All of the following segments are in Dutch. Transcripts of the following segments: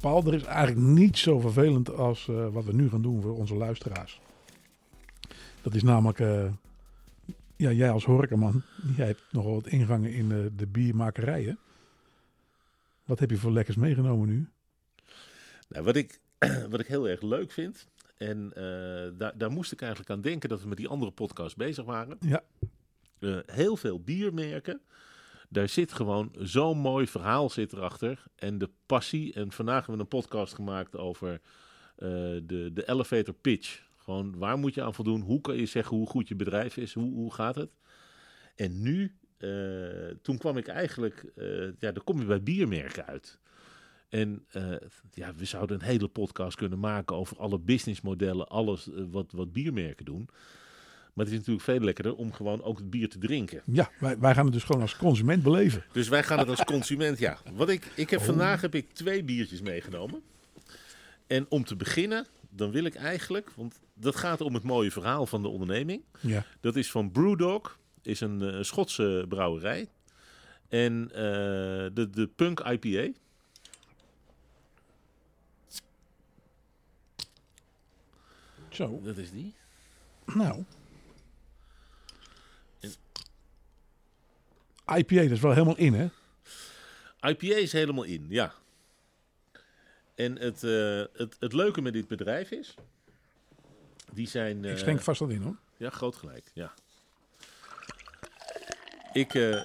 Paul, er is eigenlijk niet zo vervelend als eh, wat we nu gaan doen voor onze luisteraars. Dat is namelijk, eh, ja, jij als horecaman, jij hebt nogal wat ingangen in eh, de biermakerijen. Wat heb je voor lekkers meegenomen nu? Nou, wat, ik, wat ik heel erg leuk vind, en daar, daar moest ik eigenlijk aan denken dat we met die andere podcast bezig waren. Ja. Heel veel biermerken, daar zit gewoon zo'n mooi verhaal zit erachter. En de passie. En vandaag hebben we een podcast gemaakt over eh, de, de elevator pitch. Gewoon waar moet je aan voldoen? Hoe kan je zeggen hoe goed je bedrijf is? Hoe, hoe gaat het? En nu, eh, toen kwam ik eigenlijk, eh, ja, dan kom je bij biermerken uit. En ja, we zouden een hele podcast kunnen maken over alle businessmodellen, alles wat, wat biermerken doen. Maar het is natuurlijk veel lekkerder om gewoon ook het bier te drinken. Ja, wij, wij gaan het dus gewoon als consument beleven. Dus wij gaan het als consument, ja. Wat ik, ik heb vandaag heb ik twee biertjes meegenomen. En om te beginnen, dan wil ik eigenlijk, want dat gaat om het mooie verhaal van de onderneming. Ja. Dat is van Brewdog, is een eh, Schotse brouwerij. En eh, de, de Punk IPA. Zo, Dat is die. nou. IPA, dat is wel helemaal in, hè? IPA is helemaal in, ja. En het, eh, het, het leuke met dit bedrijf is, die zijn... Ik eh, schenk vast wat in, hoor. Ja, groot gelijk, ja. Ik, eh,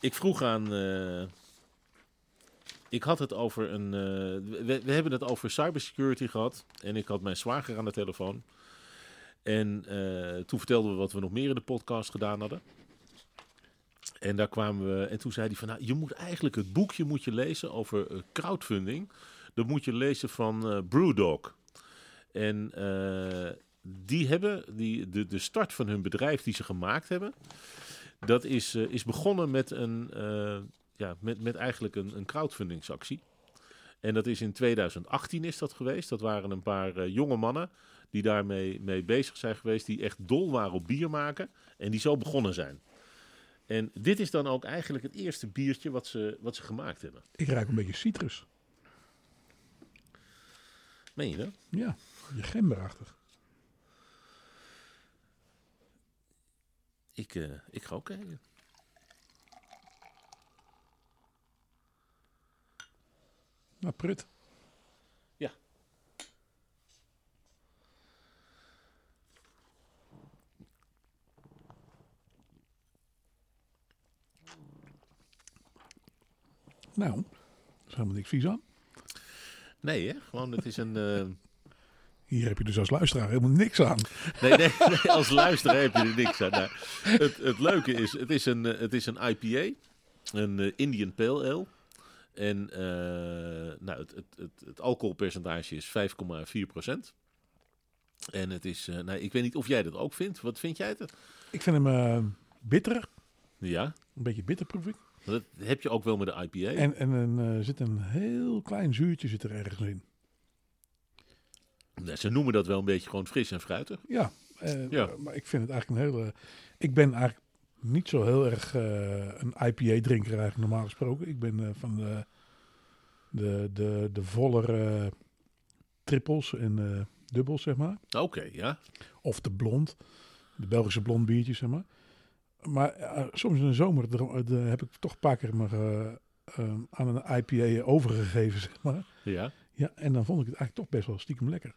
ik vroeg aan... ik had het over een... we, we hebben het over cybersecurity gehad. En ik had mijn zwager aan de telefoon. En eh, toen vertelden we wat we nog meer in de podcast gedaan hadden. En daar kwamen we... En toen zei hij van... Nou, je moet eigenlijk het boekje moet je lezen over eh, crowdfunding. Dat moet je lezen van eh, Brewdog. En... die hebben, die, de, de start van hun bedrijf die ze gemaakt hebben, dat is, is begonnen met, een, ja, met, met eigenlijk een, een crowdfundingsactie. En dat is in 2018 is dat geweest. Dat waren een paar jonge mannen die daarmee mee bezig zijn geweest, die echt dol waren op bier maken en die zo begonnen zijn. En dit is dan ook eigenlijk het eerste biertje wat ze, wat ze gemaakt hebben. Ik ruik een beetje citrus. Meen je dat? Ja, je gemberachtig. Ik, eh, ik ga ook kijken. Nou, prut. Nou, er is helemaal niks vies aan. Nee, hè? Gewoon, het is een. eh, Hier heb je dus als luisteraar helemaal niks aan. Nee, nee, nee, als luisteraar heb je er niks aan. Nou, het, het leuke is, het is een, het is een IPA, een eh, Indian Pale Ale. En eh, nou, het, het, het, het alcoholpercentage is 5,4% En het is, nou, ik weet niet of jij dat ook vindt. Wat vind jij het? Ik vind hem eh bitter. Ja, Een beetje bitter proef ik. Dat heb je ook wel met de IPA. En, en er eh, zit een heel klein zuurtje zit er ergens in. Ze noemen dat wel een beetje gewoon fris en fruitig. Ja, eh, Ja. maar ik vind het eigenlijk een hele... Ik ben eigenlijk niet zo heel erg eh, een IPA-drinker eigenlijk normaal gesproken. Ik ben van de, de, de, de vollere trippels en dubbels, zeg maar. Oké, ja. Of de blond. De Belgische blond biertjes, zeg maar. Maar eh, soms in de zomer dro- de- heb ik toch een paar keer me eh, eh, aan een IPA overgegeven, zeg maar. ja. Ja, en dan vond ik het eigenlijk toch best wel stiekem lekker.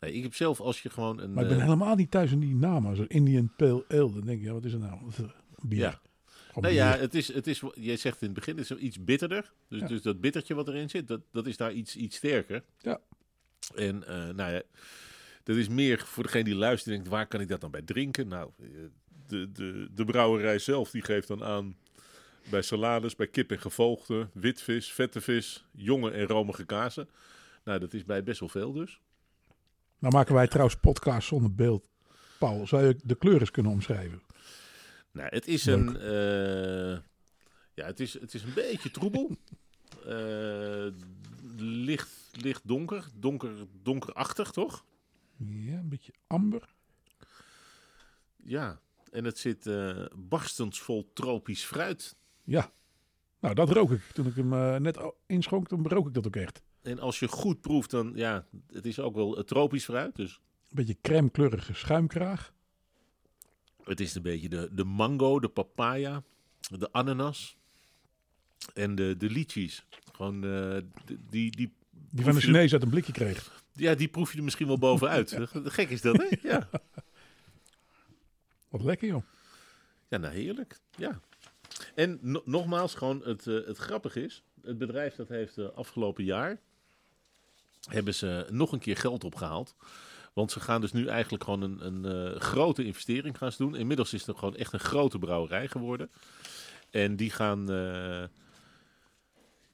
Nee, ik heb zelf, als je gewoon een... Maar ik ben eh, helemaal niet thuis in die namen. Zo'n Indian Pale Ale. Dan denk je, ja, wat is het nou? Bier. Ja. Gewoon Nou ja, het is, het is, jij zegt in het begin, het is iets bitterder. Dus, Ja. dus dat bittertje wat erin zit, dat, dat is daar iets, iets sterker. Ja. En eh, nou ja, dat is meer voor degene die luistert en denkt, waar kan ik dat dan bij drinken? Nou, eh, de, de, de brouwerij zelf, die geeft dan aan bij salades, bij kip en gevogelte, witvis, vette vis, jonge en romige kazen. Nou, dat is bij best wel veel dus. Nou maken wij trouwens podcast zonder beeld. Paul, zou je de kleur eens kunnen omschrijven? Nou, het is Leuk. een. eh, ja, het is, het is een beetje troebel. Eh, licht, licht donker. Donker, donkerachtig, toch? Ja, een beetje amber. Ja. En het zit eh barstensvol tropisch fruit. Ja. Nou, dat rook ik. Toen ik hem eh, net inschonk, toen rook ik dat ook echt. En als je goed proeft, dan ja, het is ook wel eh, tropisch fruit. Dus Een beetje crème kleurige schuimkraag. het is een beetje de, de mango, de papaya, de ananas en de, de lychees. Gewoon die, die, Die van de Chinees uit een blikje kreeg. ja, die proef je er misschien wel bovenuit. Gek is dat, hè? Ja. Lekker joh. Ja, nou heerlijk. Ja. En no- nogmaals, gewoon het, eh, het grappige is, het bedrijf dat heeft eh, afgelopen jaar, hebben ze nog een keer geld opgehaald. Want ze gaan dus nu eigenlijk gewoon een, een eh, grote investering gaan doen. Inmiddels is het gewoon echt een grote brouwerij geworden. En die gaan,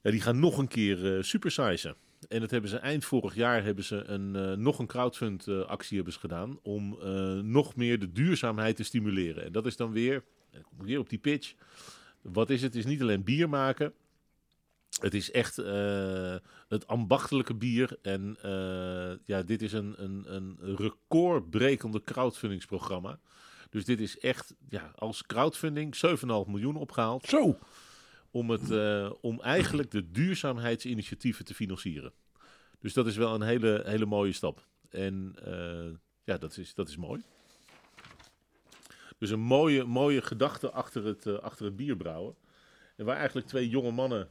ja, die gaan nog een keer supersizen. En dat hebben ze eind vorig jaar hebben ze een, eh, nog een crowdfund eh, actie hebben ze gedaan om eh, nog meer de duurzaamheid te stimuleren. En dat is dan weer, en ik weer op die pitch. Wat is het? Het is niet alleen bier maken. Het is echt eh, het ambachtelijke bier. En eh, ja, dit is een, een, een recordbrekende crowdfundingsprogramma. Dus dit is echt ja, als crowdfunding 7,5 miljoen opgehaald Zo. Om, het, eh, om eigenlijk de duurzaamheidsinitiatieven te financieren. Dus dat is wel een hele, hele mooie stap. En eh, ja, dat is, dat is mooi. Dus een mooie, mooie gedachte achter het, eh, achter het bierbrouwen. En waar eigenlijk twee jonge mannen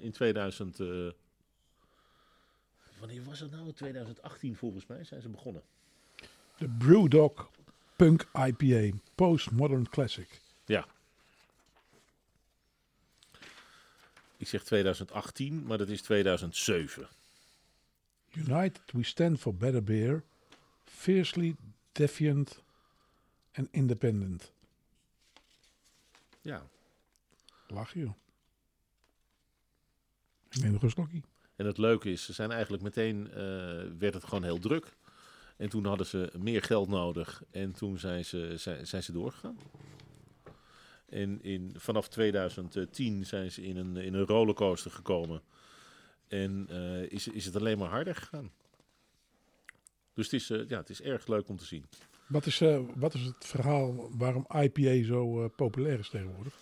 in 2000... eh, wanneer was het nou? 2018 volgens mij zijn ze begonnen. De Brewdog Punk IPA. Postmodern Classic. Ja. Ik zeg 2018, maar dat is 2007. United we stand for better beer. Fiercely defiant and independent. Ja. Lach joh. Ik neem nog een slokje. En het leuke is, ze zijn eigenlijk meteen, eh, werd het gewoon heel druk. En toen hadden ze meer geld nodig en toen zijn ze, zijn, zijn ze doorgegaan. En in, vanaf 2010 zijn ze in een, in een rollercoaster gekomen. En eh, is, is het alleen maar harder gegaan. Dus het is, eh, ja, het is erg leuk om te zien. Wat is, eh, wat is het verhaal waarom IPA zo populair is tegenwoordig?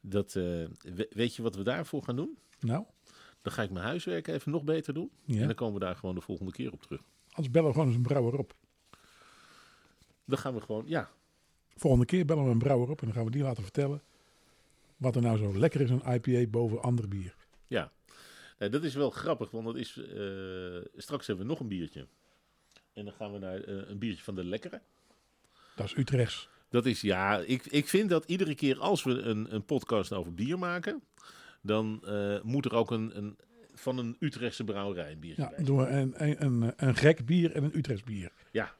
Dat, we- weet je wat we daarvoor gaan doen? Nou, Dan ga ik mijn huiswerk even nog beter doen. En dan komen we daar gewoon de volgende keer op terug. Anders bellen we gewoon eens een brouwer op. Dan gaan we gewoon, ja, Volgende keer bellen we een brouwer op en dan gaan we die laten vertellen wat er nou zo lekker is aan IPA boven ander bier. Ja, dat is wel grappig, want dat is, eh, straks hebben we nog een biertje. En dan gaan we naar eh, een biertje van de Lekkere. Dat is Utrechts. Dat is, ja, ik, ik vind dat iedere keer als we een, een podcast over bier maken, dan eh, moet er ook een, een, van een Utrechtse brouwerij een biertje Ja, bij. doen we een, een, een, een gek bier en een Utrechts bier. Ja,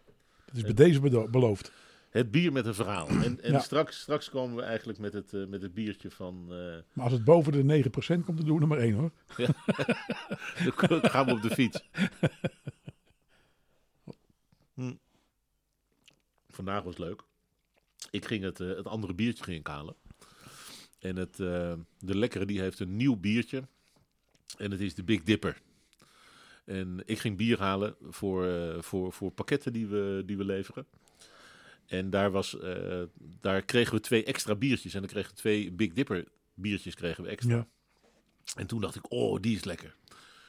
Dat is bij deze beloofd. Het bier met een verhaal. En, en Ja. straks, straks komen we eigenlijk met het, eh, met het biertje van, eh, Maar als het boven de 9% komt, dan doen we er maar één hoor. dan gaan we op de fiets. Hm. Vandaag was leuk. Ik ging het, eh, het andere biertje ging halen. En het, de lekkere die heeft een nieuw biertje. En het is de Big Dipper. En ik ging bier halen voor, voor, voor pakketten die we, die we leveren. En daar, was, eh, daar kregen we twee extra biertjes. En dan kregen we twee Big Dipper biertjes kregen we extra. Ja. En toen dacht ik, oh, die is lekker.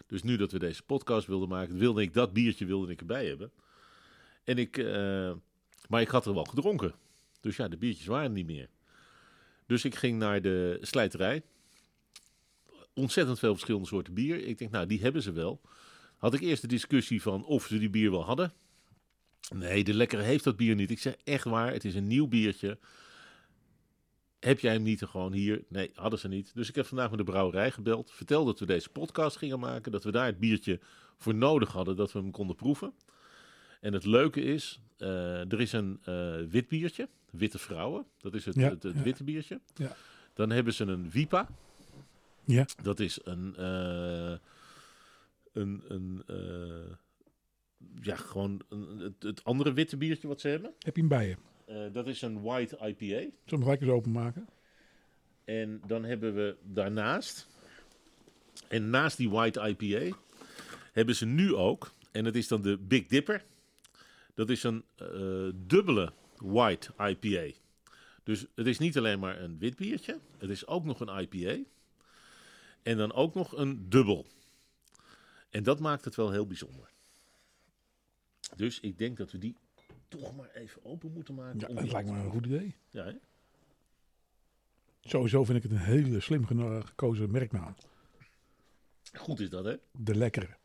Dus nu dat we deze podcast wilden maken, wilde ik dat biertje wilde ik erbij hebben. En ik, eh, maar ik had er wel gedronken. Dus ja, de biertjes waren niet meer. Dus ik ging naar de slijterij. Ontzettend veel verschillende soorten bier. Ik denk, nou, die hebben ze wel. Had ik eerst de discussie van of ze die bier wel hadden. Nee, de lekkere heeft dat bier niet. Ik zeg echt waar, het is een nieuw biertje. Heb jij hem niet er gewoon hier? Nee, hadden ze niet. Dus ik heb vandaag met de brouwerij gebeld. Vertelde dat we deze podcast gingen maken. Dat we daar het biertje voor nodig hadden. Dat we hem konden proeven. En het leuke is, eh, er is een eh, wit biertje. Witte vrouwen. Dat is het, Ja, het, het ja. witte biertje. Ja. Dan hebben ze een Wipa. Ja. Dat is een... eh, een, een ja, gewoon een, het, het andere witte biertje wat ze hebben. Heb je hem bij je? Eh, dat is een white IPA. Zullen we hem gelijk eens openmaken? En dan hebben we daarnaast, en naast die White IPA, hebben ze nu ook, en dat is dan de Big Dipper. Dat is een eh, dubbele White IPA. Dus het is niet alleen maar een wit biertje, het is ook nog een IPA. En dan ook nog een dubbel. En dat maakt het wel heel bijzonder. Dus ik denk dat we die toch maar even open moeten maken. Ja, om dat lijkt me een goed idee. Ja, hè? Sowieso vind ik het een hele slim gekozen merknaam. Goed is dat, hè? De Lekkere.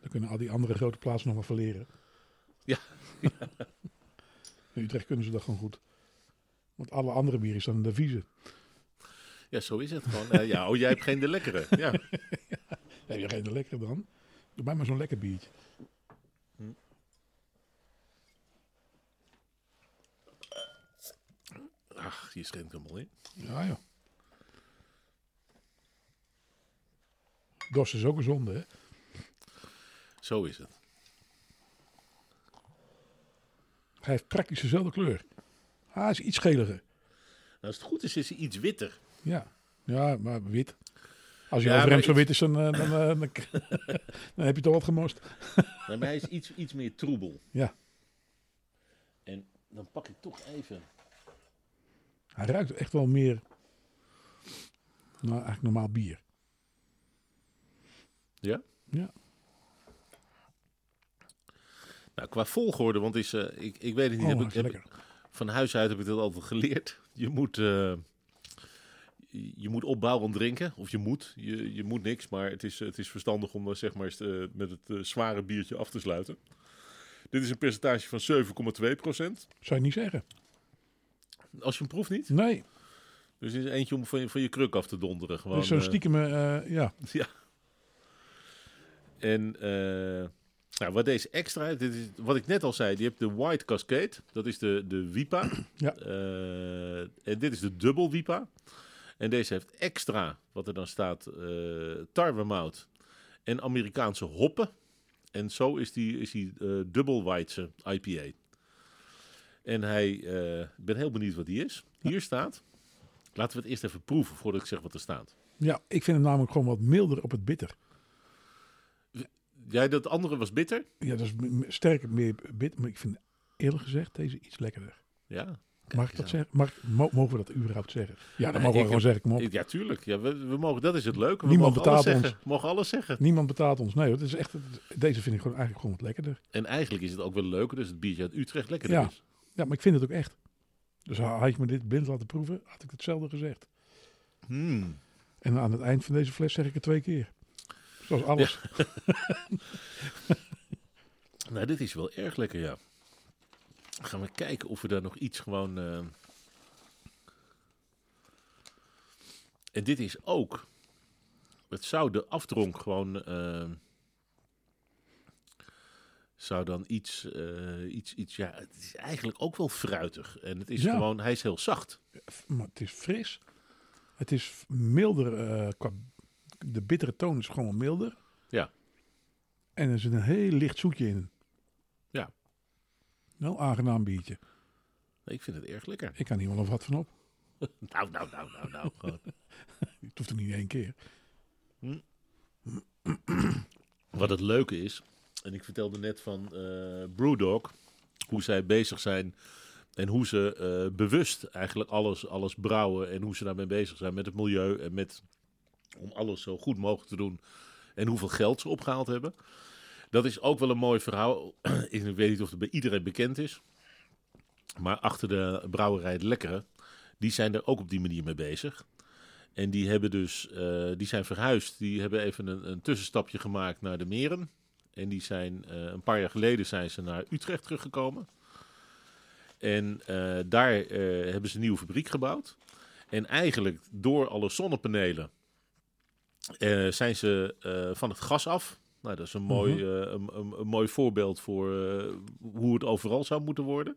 Dan kunnen al die andere grote plaatsen nog wel verleren. Ja. In Utrecht kunnen ze dat gewoon goed. Want alle andere bieren staan in de vieze. Ja, zo is het gewoon. Eh, ja, oh, jij hebt geen de lekkere. Ja. Heb je geen de Lekkere dan? Doe mij maar zo'n lekker biertje. Ach, je schenkt hem al in. Ja, ja. Dos is ook een zonde, hè? Zo is het. Hij heeft praktisch dezelfde kleur. Ah, hij is iets geliger. Nou, als het goed is, is hij iets witter. Ja, ja maar wit. Als je Ja, overhemd maar zo wit is, dan, eh, dan, eh, dan, dan heb je toch wat gemost. Nee, maar hij is iets, iets meer troebel. Ja. En dan pak ik toch even... Hij ruikt echt wel meer... Nou, eigenlijk normaal bier. Ja? Ja. Nou, qua volgorde, want is, eh, ik, ik weet het niet. Oh, heb ik, heb, van huis uit heb ik dat altijd geleerd. Je moet, je moet opbouwend drinken. Of je moet. Je, je moet niks. Maar het is, het is verstandig om dan zeg maar eh, met het eh, zware biertje af te sluiten. Dit is een percentage van 7,2 procent. Zou je niet zeggen? Als je hem proeft niet. Nee, Dus is eentje om van je, van je kruk af te donderen. Gewoon, zo'n eh, stiekem... eh, ja, Ja. En eh, nou, wat deze extra, dit is, wat ik net al zei, die hebt de White Cascade. Dat is de, de Wipa. Ja. Eh, en dit is de Double Wipa. En deze heeft extra, wat er dan staat, eh tarwemout en Amerikaanse hoppen. En zo is die, is die eh Double White IPA. En hij, eh, ik ben heel benieuwd wat die is. Hier staat, laten we het eerst even proeven voordat ik zeg wat er staat. ja, ik vind hem namelijk gewoon wat milder op het bitter. Jij, dat andere was bitter? Ja, dat is sterker meer bitter. Maar ik vind eerlijk gezegd deze iets lekkerder. Ja. Mag ik dat zeggen? Mag, mo- mogen we dat überhaupt zeggen? Ja, dat mogen we ik gewoon zeggen. Kom op. Ik- Ja, tuurlijk. Ja, we, we mogen, dat is het leuke. We Niemand mogen alles betaalt zeggen. We mogen alles zeggen. Niemand betaalt ons. Nee, het is echt, deze vind ik gewoon eigenlijk gewoon wat lekkerder. En eigenlijk is het ook wel leuker, dus het biertje uit Utrecht lekker Ja. is. Ja, maar ik vind het ook echt. Dus had je me dit blind laten proeven, had ik hetzelfde gezegd. Hmm. En aan het eind van deze fles zeg ik het twee keer. Zoals alles. Nou, dit is wel erg lekker, ja. Gaan we kijken of we daar nog iets gewoon... eh, En dit is ook... Het zou de afdronk gewoon... eh, Zou dan iets, eh, iets, iets... Ja, het is eigenlijk ook wel fruitig. En het is Ja. gewoon... Hij is heel zacht. Maar het is fris. Het is milder. qua, de bittere toon is gewoon milder. Ja. En er zit een heel licht zoetje in. Wel aangenaam biertje. Ik vind het erg lekker. Ik kan hier wel wat van op. Nou, nou, nou, nou, nou. Het hoeft er niet één keer. Wat het leuke is, en ik vertelde net van eh Brewdog, hoe zij bezig zijn en hoe ze eh, bewust eigenlijk alles, alles brouwen en hoe ze daarmee bezig zijn met het milieu en met om alles zo goed mogelijk te doen en hoeveel geld ze opgehaald hebben. Dat is ook wel een mooi verhaal. ik weet niet of het bij iedereen bekend is, maar achter de brouwerij De Lekkere, die zijn er ook op die manier mee bezig. En die hebben dus, eh, die zijn verhuisd. Die hebben even een, een tussenstapje gemaakt naar de meren. En die zijn, eh, een paar jaar geleden zijn ze naar Utrecht teruggekomen. En eh, daar hebben ze een nieuwe fabriek gebouwd. En eigenlijk door alle zonnepanelen zijn ze van het gas af. Nou, dat is een mooi, Mhm. eh, een, een, een mooi voorbeeld voor eh, hoe het overal zou moeten worden.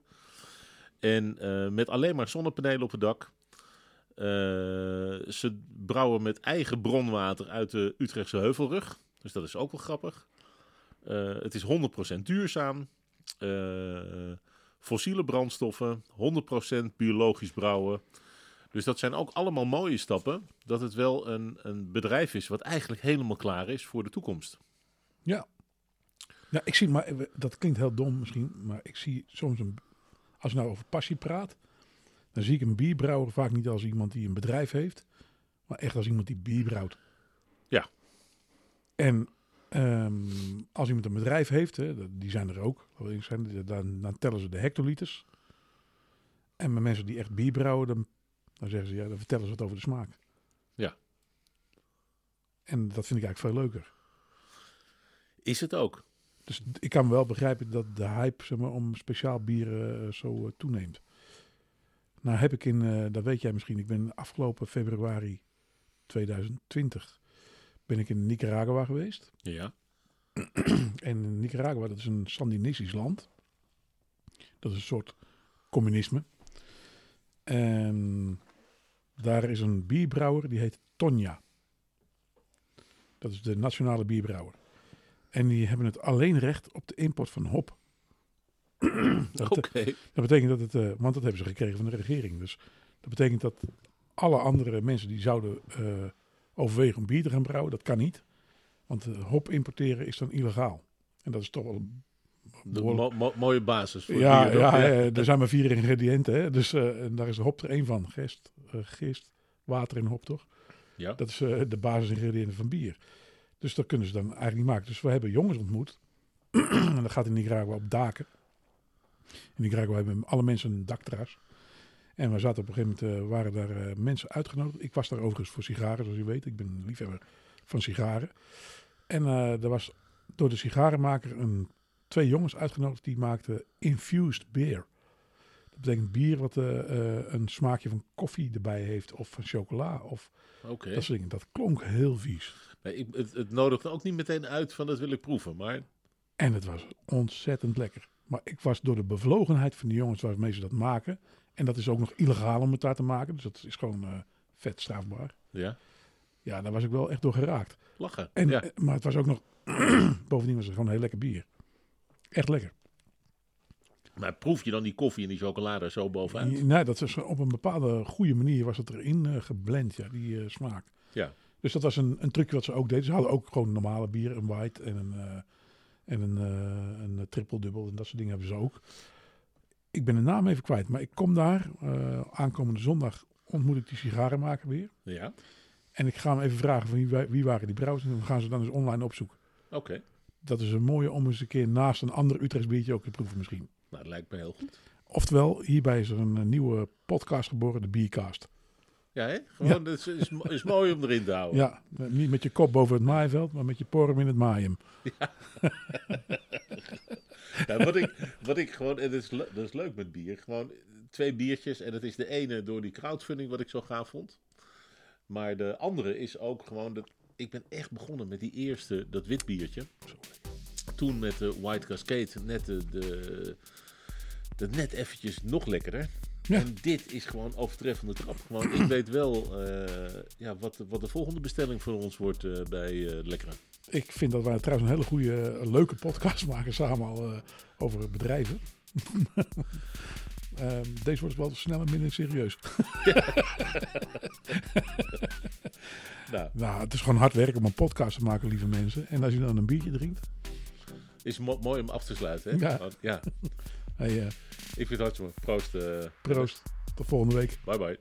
En eh, met alleen maar zonnepanelen op het dak. Ze brouwen met eigen bronwater uit de Utrechtse Heuvelrug. Dus dat is ook wel grappig. Het is 100% duurzaam. Fossiele brandstoffen. 100% biologisch brouwen. Dus dat zijn ook allemaal mooie stappen. Dat het wel een, een bedrijf is wat eigenlijk helemaal klaar is voor de toekomst. Ja. Ja, ik zie, maar dat klinkt heel dom misschien, maar ik zie soms een, als je nou over passie praat, dan zie ik een bierbrouwer vaak niet als iemand die een bedrijf heeft, maar echt als iemand die bier brouwt. Ja. En ehm, als iemand een bedrijf heeft, hè, die zijn er ook, zijn, dan, dan tellen ze de hectoliters. En met mensen die echt bier brouwen, dan, dan zeggen ze, ja, dan vertellen ze wat over de smaak. Ja. En dat vind ik eigenlijk veel leuker. Is het ook? Dus ik kan wel begrijpen dat de hype zeg maar, om speciaal bieren eh, zo eh, toeneemt. Nou heb ik in, eh, dat weet jij misschien, ik ben afgelopen februari 2020 ben ik in Nicaragua geweest. Ja. En Nicaragua, dat is een Sandinistisch land. Dat is een soort communisme. En daar is een bierbrouwer, die heet Tonja. Dat is de nationale bierbrouwer. En die hebben het alleen recht op de import van hop. dat, Oké. dat betekent dat het, eh, want dat hebben ze gekregen van de regering. Dus dat betekent dat alle andere mensen die zouden eh, overwegen om bier te gaan brouwen, dat kan niet. Want eh, hop importeren is dan illegaal. En dat is toch wel een De behoorlijk- mo- mo- mooie basis voor ja, bier, ja, eh, er zijn maar vier ingrediënten. Hè? Dus en daar is de hop er één van. Gist, gist, water en hop, toch? Ja. Dat is de basisingrediënten van bier. Dus dat kunnen ze dan eigenlijk niet maken. Dus we hebben jongens ontmoet. en dat gaat in Nicaragua op daken. In Nicaragua hebben alle mensen een dakterras. En we zaten op een gegeven moment, eh, waren daar eh, mensen uitgenodigd. Ik was daar overigens voor sigaren, zoals u weet. Ik ben liefhebber van sigaren. En eh, er was door de sigarenmaker een, twee jongens uitgenodigd die maakten infused beer. Dat betekent bier wat eh, eh, een smaakje van koffie erbij heeft of van chocola of Oké. dat soort dingen. Dat klonk heel vies. Nee, ik- het, het nodigt ook niet meteen uit van dat wil ik proeven. Maar En het was ontzettend lekker. Maar ik was door de bevlogenheid van die jongens waarmee ze dat maken. En dat is ook nog illegaal om het daar te maken. Dus dat is gewoon eh, vet strafbaar. ja, Ja, daar was ik wel echt door geraakt. lachen. En, ja. Maar het was ook nog... bovendien was het gewoon heel lekker bier. Echt lekker. Maar proef je dan die koffie en die chocolade zo bovenuit? Nee, dat is op een bepaalde goede manier was het erin eh, geblend, ja, die eh, smaak. Ja. Dus dat was een, een trucje wat ze ook deden. Ze hadden ook gewoon normale bier, een white en een, eh, en een, een triple dubbel en dat soort dingen hebben ze ook. Ik ben de naam even kwijt, maar ik kom daar. aankomende zondag ontmoet ik die sigarenmaker weer. Ja, En ik ga hem even vragen van wie, wie waren die brouwers. En dan gaan ze dan eens online opzoeken. oké. Dat is een mooie om eens een keer naast een ander Utrechts biertje ook te proeven misschien. Nou, dat lijkt me heel goed. Oftewel, hierbij is er een, eh, nieuwe podcast geboren, de Biercast. Ja, hè? Gewoon, het is, is, is mooi om erin te houden. Ja, eh, niet met je kop boven het maaiveld, maar met je porum in het maaien. Ja, wat, ik, wat ik gewoon, en dat is, dat is leuk met bier, gewoon twee biertjes. En dat is de ene door die crowdfunding wat ik zo gaaf vond. Maar de andere is ook gewoon, dat, ik ben echt begonnen met die eerste, dat wit biertje. Toen met de White Cascade, net, de, de, de net eventjes nog lekkerder. Ja. En dit is gewoon overtreffende trap. Gewoon, ik weet wel eh, ja, wat, de- wat de volgende bestelling voor ons wordt eh, bij eh Lekkere. Ik vind dat wij trouwens een hele goede, leuke podcast maken samen al over bedrijven. Ehm, deze wordt wel snel en minder serieus. Nou, Nou, het is gewoon hard werken om een podcast te maken, lieve mensen. En als je dan een biertje drinkt. Is mo- mooi om af te sluiten. Hè? Ja. Want, ja. Hey, eh, Ik vind het hartstikke mooi. Proost. eh, proost. Tot volgende week. bye bye.